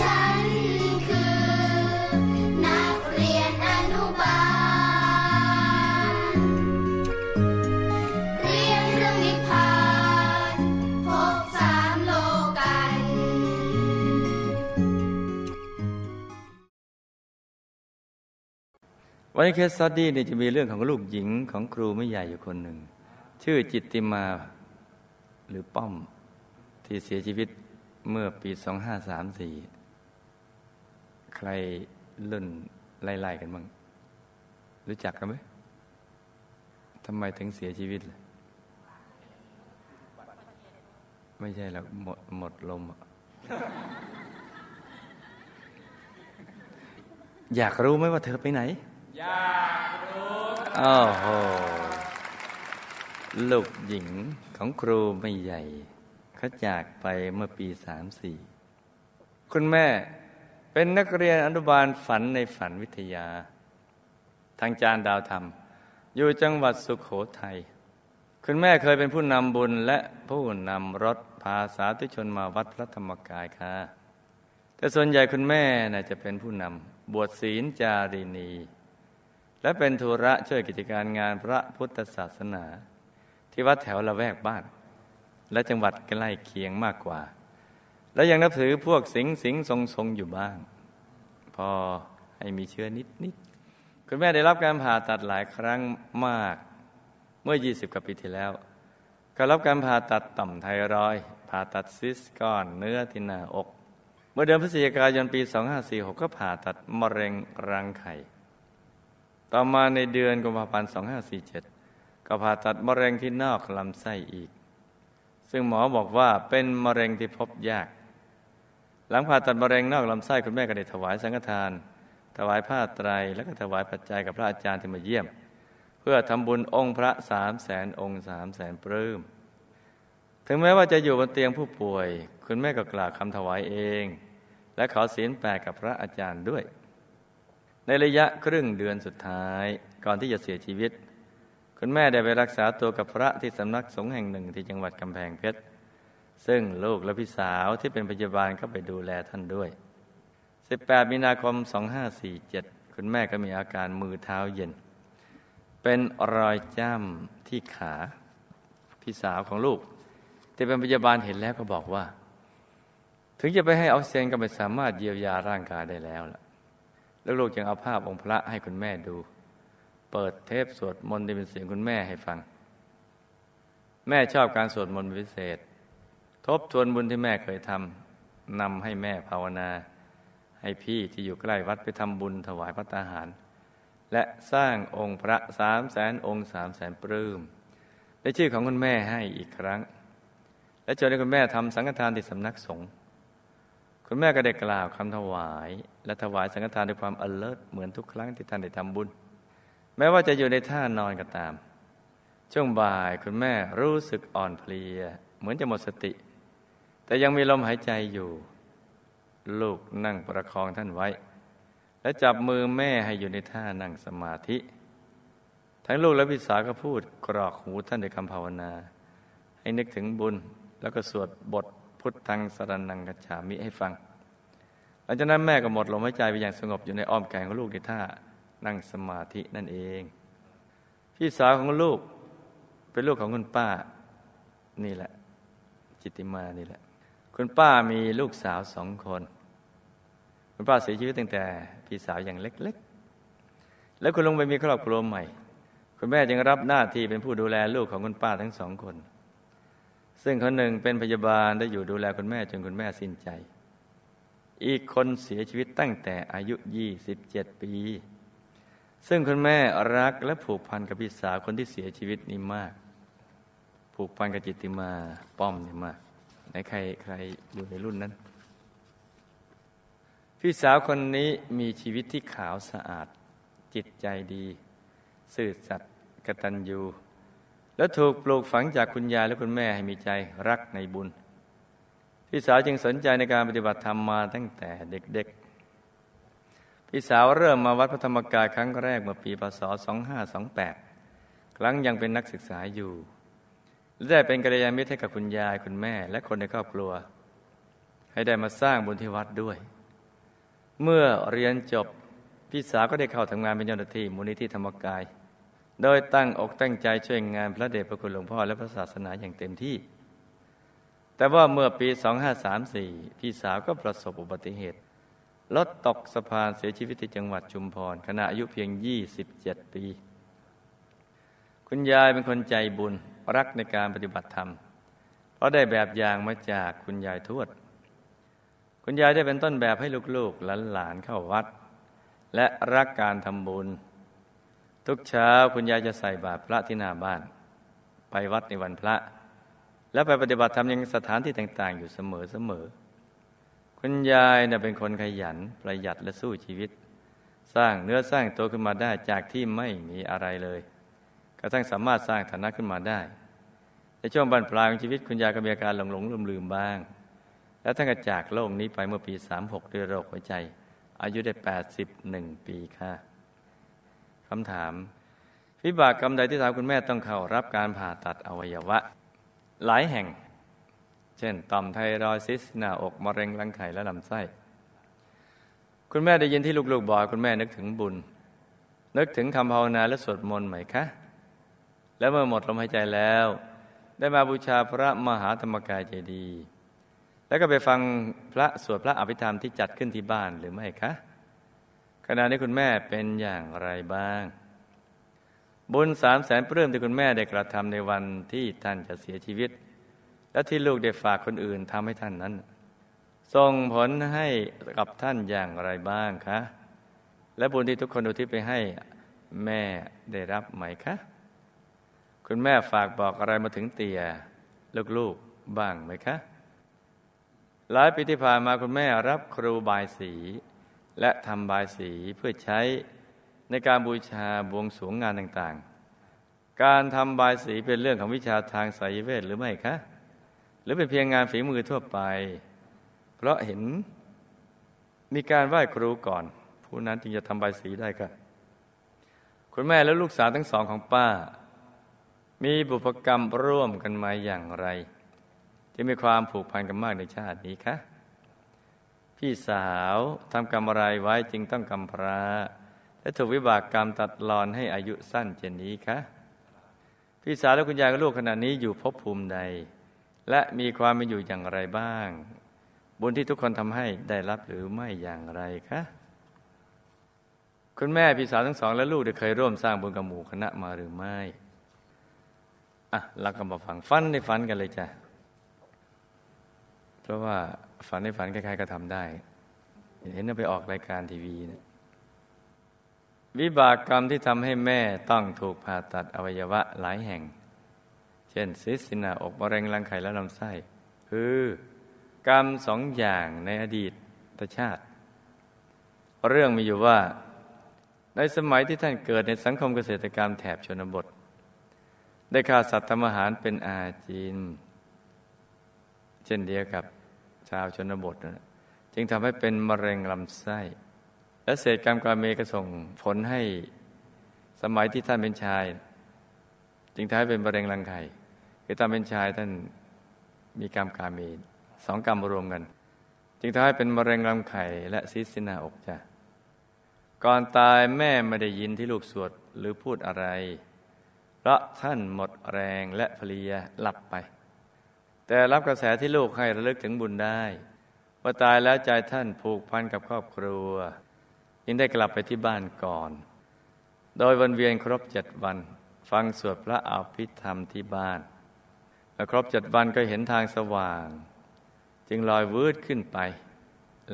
ฉันคือนักเรียนอนุบาล เรียนเรื่องนิพพาน ภพสามโลกันต์ วันนี้ case study เนี่ยจะมีเรื่องของลูกหญิงของครูไม่ใหญ่อยู่คนหนึ่ง ชื่อจิตติมาหรือป้อมที่เสียชีวิตเมื่อปี 2534ใค รรุ่นไล่ๆกันบ้างรู้จักกันไหมทำไมถึงเสียชีวิตล่ะไม่ใช่แล้วหมดหมดลมอะอยากรู้ไหมว่าเธอไปไหน อยากรู้โอ้โหลูกหญิงของครูไม่ใหญ่เขาจากไปเมื่อปีสามสี่คุณแม่ เป็นนักเรียนอนุบาลฝันในฝันวิทยา ทางจานดาวธรรม อยู่จังหวัดสุขโขทัยคุณแม่เคยเป็นผู้นำบุญและผู้นำรถพาสาธุชนมาวัดพระธรรมกายค่ะ แต่ส่วนใหญ่คุณแม่น่ะจะเป็นผู้นำบวชศีลจารีนี และเป็นธุระช่วยกิจการงานพระพุทธศาสนา ที่วัดแถวละแวกบ้าน และจังหวัดใกล้เคียงมากกว่า และยังนับถือพวกสิงสิงทรงทรงอยู่บ้าง พอให้มีเชื้อนิดนิดคุณแม่ได้รับการผ่าตัดหลายครั้งมาก เมื่อ 20 กว่าปีที่แล้ว ก็รับการผ่าตัดต่อมไทรอย ผ่าตัดซิสก้อนเนื้อที่หน้าอก เมื่อเดือนพฤศจิกายนปี 2546 ก็ผ่าตัดมะเร็งรังไข่ ต่อมาในเดือนกุมภาพันธ์ 2547 ก็ผ่าตัดมะเร็งที่นอกลำไส้อีก ซึ่งหมอบอกว่าเป็นมะเร็งที่พบยาก หลังผ่าตัดมะเร็งนอกลำไส้คุณแม่ก็ได้ถวายสังฆทาน ถวายผ้าไตรและก็ถวายปัจจัยกับพระอาจารย์ที่มาเยี่ยม เพื่อทำบุญองค์พระสามแสนองค์สามแสนปลื้มถึงแม้ว่าจะอยู่บนเตียงผู้ป่วย คุณแม่ก็กล่าวคำถวายเอง และขอศีลแปดกับพระอาจารย์ด้วย ในระยะครึ่งเดือนสุดท้ายก่อนที่จะเสียชีวิต คุณแม่ได้ไปรักษาตัวกับพระที่สำนักสงฆ์แห่งหนึ่งที่จังหวัดกำแพงเพชร ซึ่งลูกและพี่สาวที่เป็นพยาบาลก็ไปดูแลท่านด้วย 18 มีนาคม 2547 คุณแม่ก็มีอาการมือเท้าเย็น เป็นรอยจ้ำที่ขา พี่สาวของลูก ที่เป็นพยาบาลเห็นแล้วก็บอกว่า ถึงจะไปให้ออกซิเจนก็ไม่สามารถเยียวยาร่างกายได้แล้วล่ะแล้วลูกจึงเอาภาพองค์พระให้คุณแม่ดู เปิดเทปสวดมนต์ที่เป็นเสียงคุณแม่ให้ฟัง แม่ชอบการสวดมนต์พิเศษ ทบทวนบุญที่แม่เคยทำนำให้แม่ภาวนา ให้พี่ที่อยู่ใกล้วัดไปทำบุญถวายพระตาหาร และสร้างองค์พระสามแสนองค์สามแสนปลื้มในชื่อของคุณแม่ให้อีกครั้ง และจนให้คุณแม่ทำสังฆทานที่สำนักสงฆ์คุณแม่ก็ได้กล่าวคำถวาย และถวายสังฆทานด้วยความ alert เหมือนทุกครั้งที่ท่านได้ทำบุญ แม้ว่าจะอยู่ในท่านอนก็ตาม ช่วงบ่ายคุณแม่รู้สึกอ่อนเพลีย เหมือนจะหมดสติ แต่ยังมีลมหายใจอยู่ ลูกนั่งประคองท่านไว้ และจับมือแม่ให้อยู่ในท่านั่งสมาธิ ทั้งลูกและพี่สาวก็พูดกรอกหูท่านด้วยคำภาวนา ให้นึกถึงบุญแล้วก็สวดบทพุทธังสรนังกัจฉามิให้ฟังหลังจากนั้นแม่ก็หมดลมหายใจไปอย่างสงบอยู่ในอ้อมแขนของลูกในท่านั่งสมาธินั่นเอง พี่สาวของลูกเป็นลูกของคุณป้า นี่แหละ จิตติมานี่แหละ คุณป้ามีลูกสาวสองคน คุณป้าเสียชีวิตตั้งแต่พี่สาวอย่างเล็ก ๆ แล้วคุณลุงไปมีครอบครัวใหม่ คุณแม่จึงรับหน้าที่เป็นผู้ดูแลลูกของคุณป้าทั้งสองคน ซึ่งคนหนึ่งเป็นพยาบาลได้อยู่ดูแลคุณแม่จนคุณแม่สิ้นใจ อีกคนเสียชีวิตตั้งแต่อายุ 27 ปี ซึ่งคุณแม่รักและผูกพันกับพี่สาวคนที่เสียชีวิตนี่มาก ผูกพันกับจิตติมาป้อมนี่มาก ไหนใครใครอยู่ในรุ่นนั้น พี่สาวคนนี้มีชีวิตที่ขาวสะอาด จิตใจดี ซื่อสัตย์กตัญญูและถูกปลูกฝังจากคุณยายและคุณแม่ให้มีใจรักในบุญ พี่สาวจึงสนใจในการปฏิบัติธรรมมาตั้งแต่เด็กๆ พี่สาวเริ่มมาวัดพระธรรมกายครั้งแรกเมื่อปีพศ 2528 ครั้งยังเป็นนักศึกษาอยู่ และได้เป็นกัลยาณมิตรให้กับคุณยายคุณแม่ และคนในครอบครัว ให้ได้มาสร้างบุญที่วัดด้วย เมื่อเรียนจบพี่สาวก็ได้เข้าทำงานเป็นเจ้าหน้าที่มูลนิธิธรรมกาย โดยตั้งอกตั้งใจช่วยงานพระเดชพระคุณหลวงพ่อและพระศาสนาอย่างเต็มที่ แต่ว่าเมื่อปี 2534 พี่สาวก็ประสบอุบัติเหตุรถตกสะพานเสียชีวิตที่จังหวัดชุมพรขณะอายุเพียง 27 ปี คุณยายเป็นคนใจบุญ รักในการปฏิบัติธรรม เพราะได้แบบอย่างมาจากคุณยายทวด คุณยายได้เป็นต้นแบบให้ลูกๆหลานๆเข้าวัด และรักการทำบุญ ทุกเช้าคุณยายจะใส่บาตรพระที่หน้าบ้าน ไปวัดในวันพระ และไปปฏิบัติธรรมยังสถานที่ต่าง ๆ อยู่เสมอๆคุณยายเนี่ยเป็นคนขยันประหยัดและสู้ชีวิต สร้างเนื้อสร้างตัวขึ้นมาได้จากที่ไม่มีอะไรเลย ระทั่งสามารถสร้างฐานะขึ้นมาได้ในช่วงบรรปลายของชีวิตคุณยายก็มีอาการหลงหลงลืมลืมบ้าง แล้วท่านก็จากโลกนี้ไปเมื่อปี 36 ด้วยโรคหัวใจ อายุได้ 81 ปีค่ะคำถามวิบากกรรมใดที่ทำคุณแม่ต้องเข้ารับการผ่าตัดอวัยวะ หลายแห่ง เช่นต่อมไทรอยซิสหน้าอกมะเร็งรังไข่และลำไส้ คุณแม่ได้ยินที่ลูกๆบอกคุณแม่นึกถึงบุญ นึกถึงคำภาวนาและสวดมนต์ไหมคะ แล้วเมื่อหมดลมหายใจแล้ว ได้มาบูชาพระมหาธรรมกายใจดี แล้วก็ไปฟังพระสวดพระอภิธรรมที่จัดขึ้นที่บ้านหรือไม่คะขณะนี้คุณแม่เป็นอย่างไรบ้าง บุญสามแสนเปลื้มที่คุณแม่ได้กระทำในวันที่ท่านจะเสียชีวิต และที่ลูกได้ฝากคนอื่นทำให้ท่านนั้นส่งผลให้กับท่านอย่างไรบ้างคะ และบุญที่ทุกคนอุทิศไปให้แม่ได้รับไหมคะ คุณแม่ฝากบอกอะไรมาถึงเตียลูกๆบ้างไหมคะ หลายปีที่ผ่านมาคุณแม่รับครูบายสี และทำบายสีเพื่อใช้ในการบูชาบวงสรวงงานต่างๆ การทำบายสีเป็นเรื่องของวิชาทางไสยเวทหรือไม่คะ หรือเป็นเพียงงานฝีมือทั่วไป เพราะเห็นมีการไหว้ครูก่อน ผู้นั้นจึงจะทำบายสีได้ค่ะ คุณแม่และลูกสาวทั้งสองของป้า มีบุพกรรมร่วมกันมาอย่างไรที่มีความผูกพันกันมากในชาตินี้คะพี่สาวทำกรรมอะไรไว้จึงต้องกำพร้าและถูกวิบากกรรมตัดรอนให้อายุสั้นเช่นนี้คะพี่สาวและคุณยายกับลูกขณะนี้อยู่ภพภูมิใด และมีความเป็นอยู่อย่างไรบ้าง บุญที่ทุกคนทำให้ได้รับหรือไม่อย่างไรคะคุณแม่พี่สาวทั้งสองและลูกได้เคยร่วมสร้างบุญกับหมู่คณะมาหรือไม่ อะเราก็มาฟังฟันในฝันกันเลยจ้ะ เพราะว่าฝันในฝันใครๆก็ทำได้ เห็นว่าไปออกรายการทีวีเนะวิบากกรรมที่ทำให้แม่ต้องถูกผ่าตัดอวัยวะหลายแห่ง เช่นซิสซินาอกมะเร็งรังไข่และลำไส้ คือกรรมสองอย่างในอดีตชาติ เรื่องมีอยู่ว่า ในสมัยที่ท่านเกิดในสังคมเกษตรกรรมแถบชนบท ได้ฆ่าสัตว์ทำอาหารเป็นอาจีน เช่นเดียวกับชาวชนบทนะจึงทำให้เป็นมะเร็งลำไส้ และเศษกรรมกาเมก็ส่งผลให้สมัยที่ท่านเป็นชาย จึงทำให้เป็นมะเร็งรังไข่คือตอนเป็นชายท่านมีกรรมกาเมสองกรรมรวมกัน จึงทำให้เป็นมะเร็งลำไข่และซิสซินาอกจ้ะก่อนตายแม่ไม่ได้ยินที่ลูกสวดหรือพูดอะไร เพราะท่านหมดแรงและเพลียหลับไป แต่รับกระแสที่ลูกให้ระลึกถึงบุญได้ ว่าตายแล้วใจท่านผูกพันกับครอบครัวยังได้กลับไปที่บ้านก่อน โดยวันเวียนครบเจ็ดวัน ฟังสวดพระอภิธรรมที่บ้านเมื่อครบเจ็ดวันก็เห็นทางสว่าง จึงลอยวืดขึ้นไป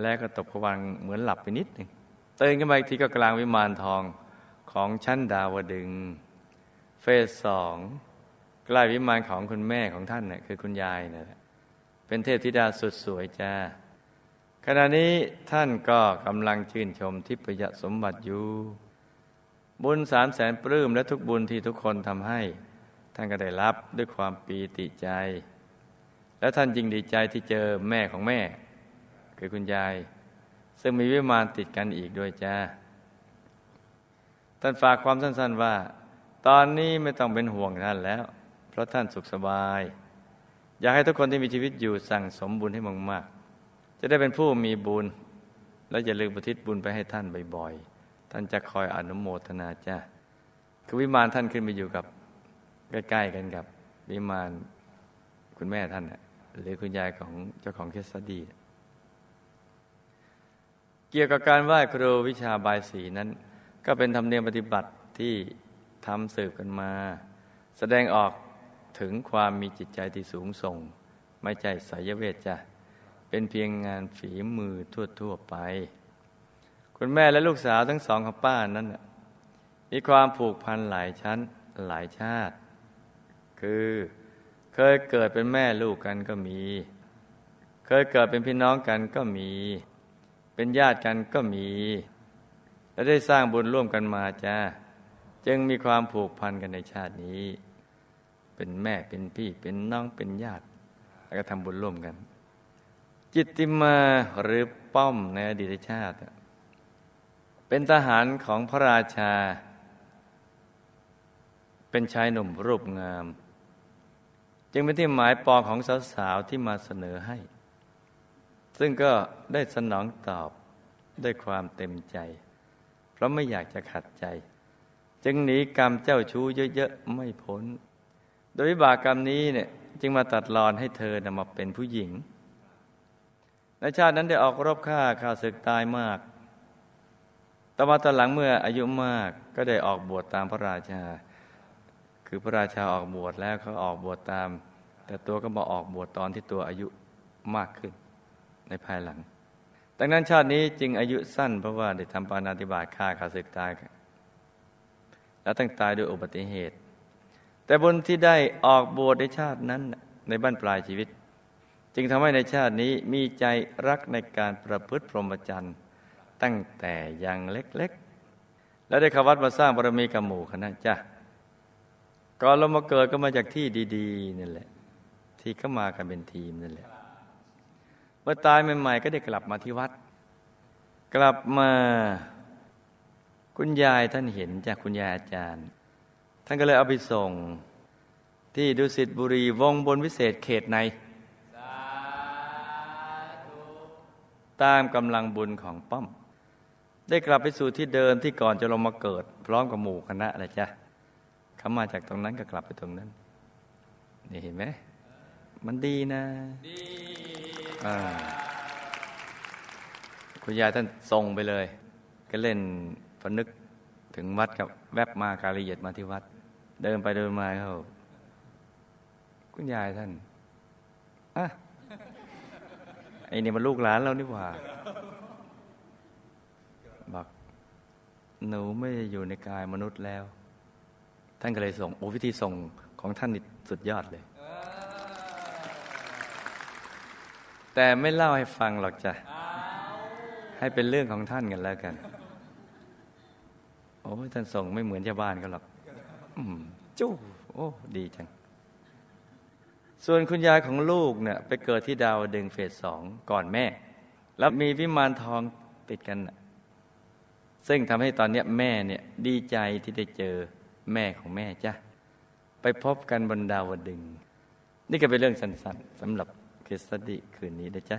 และก็ตกผวังเหมือนหลับไปนิดหนึ่งตื่นขึ้นมาอีกทีก็กลางวิมานทองของชั้นดาวดึง เฟสสองใกล้วิมานของคุณแม่ของท่านน่ะคือคุณยายนะ่ะเป็นเทพธิดาสุดสวยจ้าขณะนี้ท่านก็กำลังชื่นชมทิพยสมบัติอยู่ บุญสามแสนปลื้มและทุกบุญที่ทุกคนทำให้ ท่านก็ได้รับด้วยความปีติใจ และท่านยิ่งดีใจที่เจอแม่ของแม่ คือคุณยาย ซึ่งมีวิมานติดกันอีกด้วยจ้าท่านฝากความสั้นๆว่า ตอนนี้ไม่ต้องเป็นห่วงท่านแล้ว เพราะท่านสุขสบาย อยากให้ทุกคนที่มีชีวิตอยู่สั่งสมบุญให้มากๆจะได้เป็นผู้มีบุญ และอย่าลืมประทิศบุญไปให้ท่านบ่อยๆ ท่านจะคอยอนุโมทนาจ้าคือวิมานท่านขึ้นไปอยู่กับใกล้ๆกันกับวิมานคุณแม่ท่านหรือคุณยายของเจ้าของเคสดี เกี่ยวกับการไหว้ครูวิชาบายสีนั้น ก็เป็นธรรมเนียมปฏิบัติที่ ทำสืบกันมา แสดงออกถึงความมีจิตใจที่สูงส่ง ไม่ใช่สายเวทจ้ะเป็นเพียงงานฝีมือทั่ว ๆ ไป คุณแม่และลูกสาวทั้งสองของป้านั้นมีความผูกพันหลายชั้นหลายชาติ คือเคยเกิดเป็นแม่ลูกกันก็มี เคยเกิดเป็นพี่น้องกันก็มี เป็นญาติกันก็มี และได้สร้างบุญร่วมกันมาจ้า จึงมีความผูกพันกันในชาตินี้ เป็นแม่เป็นพี่เป็นน้องเป็นญาติแล้วก็ทำบุญร่วมกัน จิตติมาหรือป้อมในอดีตชาติ เป็นทหารของพระราชา เป็นชายหนุ่มรูปงาม จึงเป็นที่หมายปองของสาวๆที่มาเสนอให้ ซึ่งก็ได้สนองตอบด้วยความเต็มใจ เพราะไม่อยากจะขัดใจ จึงหนีกรรมเจ้าชู้เยอะๆไม่พ้น โดยวิบากกรรมนี้เนี่ยจึงมาตัดรอนให้เธอนำมาเป็นผู้หญิง ในชาตินั้นได้ออกรบฆ่าข้าศึกตายมาก ต่อมาตอนหลังเมื่ออายุมากก็ได้ออกบวชตามพระราชา คือพระราชาออกบวชแล้วเขาออกบวชตาม แต่ตัวก็มาออกบวชตอนที่ตัวอายุมากขึ้นในภายหลังดังนั้นชาตินี้จึงอายุสั้นเพราะว่าได้ทำปานาติบาตฆ่าข้าศึกตาย แล้วตั้งตายด้วยอุบัติเหตุ แต่บุญที่ได้ออกบวชในชาตินั้นในบ้านปลายชีวิต จึงทำให้ในชาตินี้มีใจรักในการประพฤติพรหมจรรย์ตั้งแต่ยังเล็กๆ และได้ขวัดมาสร้างบารมีกับหมู่คณะจ้ะก่อนเรามาเกิดก็มาจากที่ดีๆนี่แหละ ที่ก็มากันเป็นทีมนั่นแหละเมื่อตายใหม่ๆก็ได้กลับมาที่วัด กลับมา คุณยายท่านเห็นจากคุณยายอาจารย์ ท่านก็เลยเอาไปส่ง ที่ดุสิตบุรีวงบนวิเศษเขตในตามกำลังบุญของป้อม ได้กลับไปสู่ที่เดิมที่ก่อนจะลงมาเกิด พร้อมกับหมู่คณะเลยจ้ะเขามาจากตรงนั้นก็กลับไปตรงนั้น นี่เห็นไหม มันดีนะอ่าคุณยายท่านทรงไปเลย ก็เล่น พนึกถึงวัดกับแวบมากาลีเอียดมาที่วัด เดินไปเดินมาเขาคุณยายท่านอะไอ้นี่มันลูกหลานเรานี่หว่าบอกหนูไม่ได้อยู่ในกายมนุษย์แล้ว ท่านก็เลยส่งโอ้วิธีส่งของท่านนี่สุดยอดเลย แต่ไม่เล่าให้ฟังหรอกจ้ะให้เป็นเรื่องของท่านกันแล้วกัน โอ้ท่านส่งไม่เหมือนชาวบ้านก็หรอกอืมจู้โอ้ ดีจัง ส่วนคุณยายของลูกเนี่ยไปเกิดที่ดาวดึงเฟสสองก่อนแม่ แล้วมีวิมานทองติดกันน่ะซึ่งทำให้ตอนนี้แม่เนี่ยดีใจที่ได้เจอแม่ของแม่จ้ะไปพบกันบนดาวดึง นี่ก็เป็นเรื่องสั้นๆสำหรับคริสตดีคืนนี้นะจ๊ะ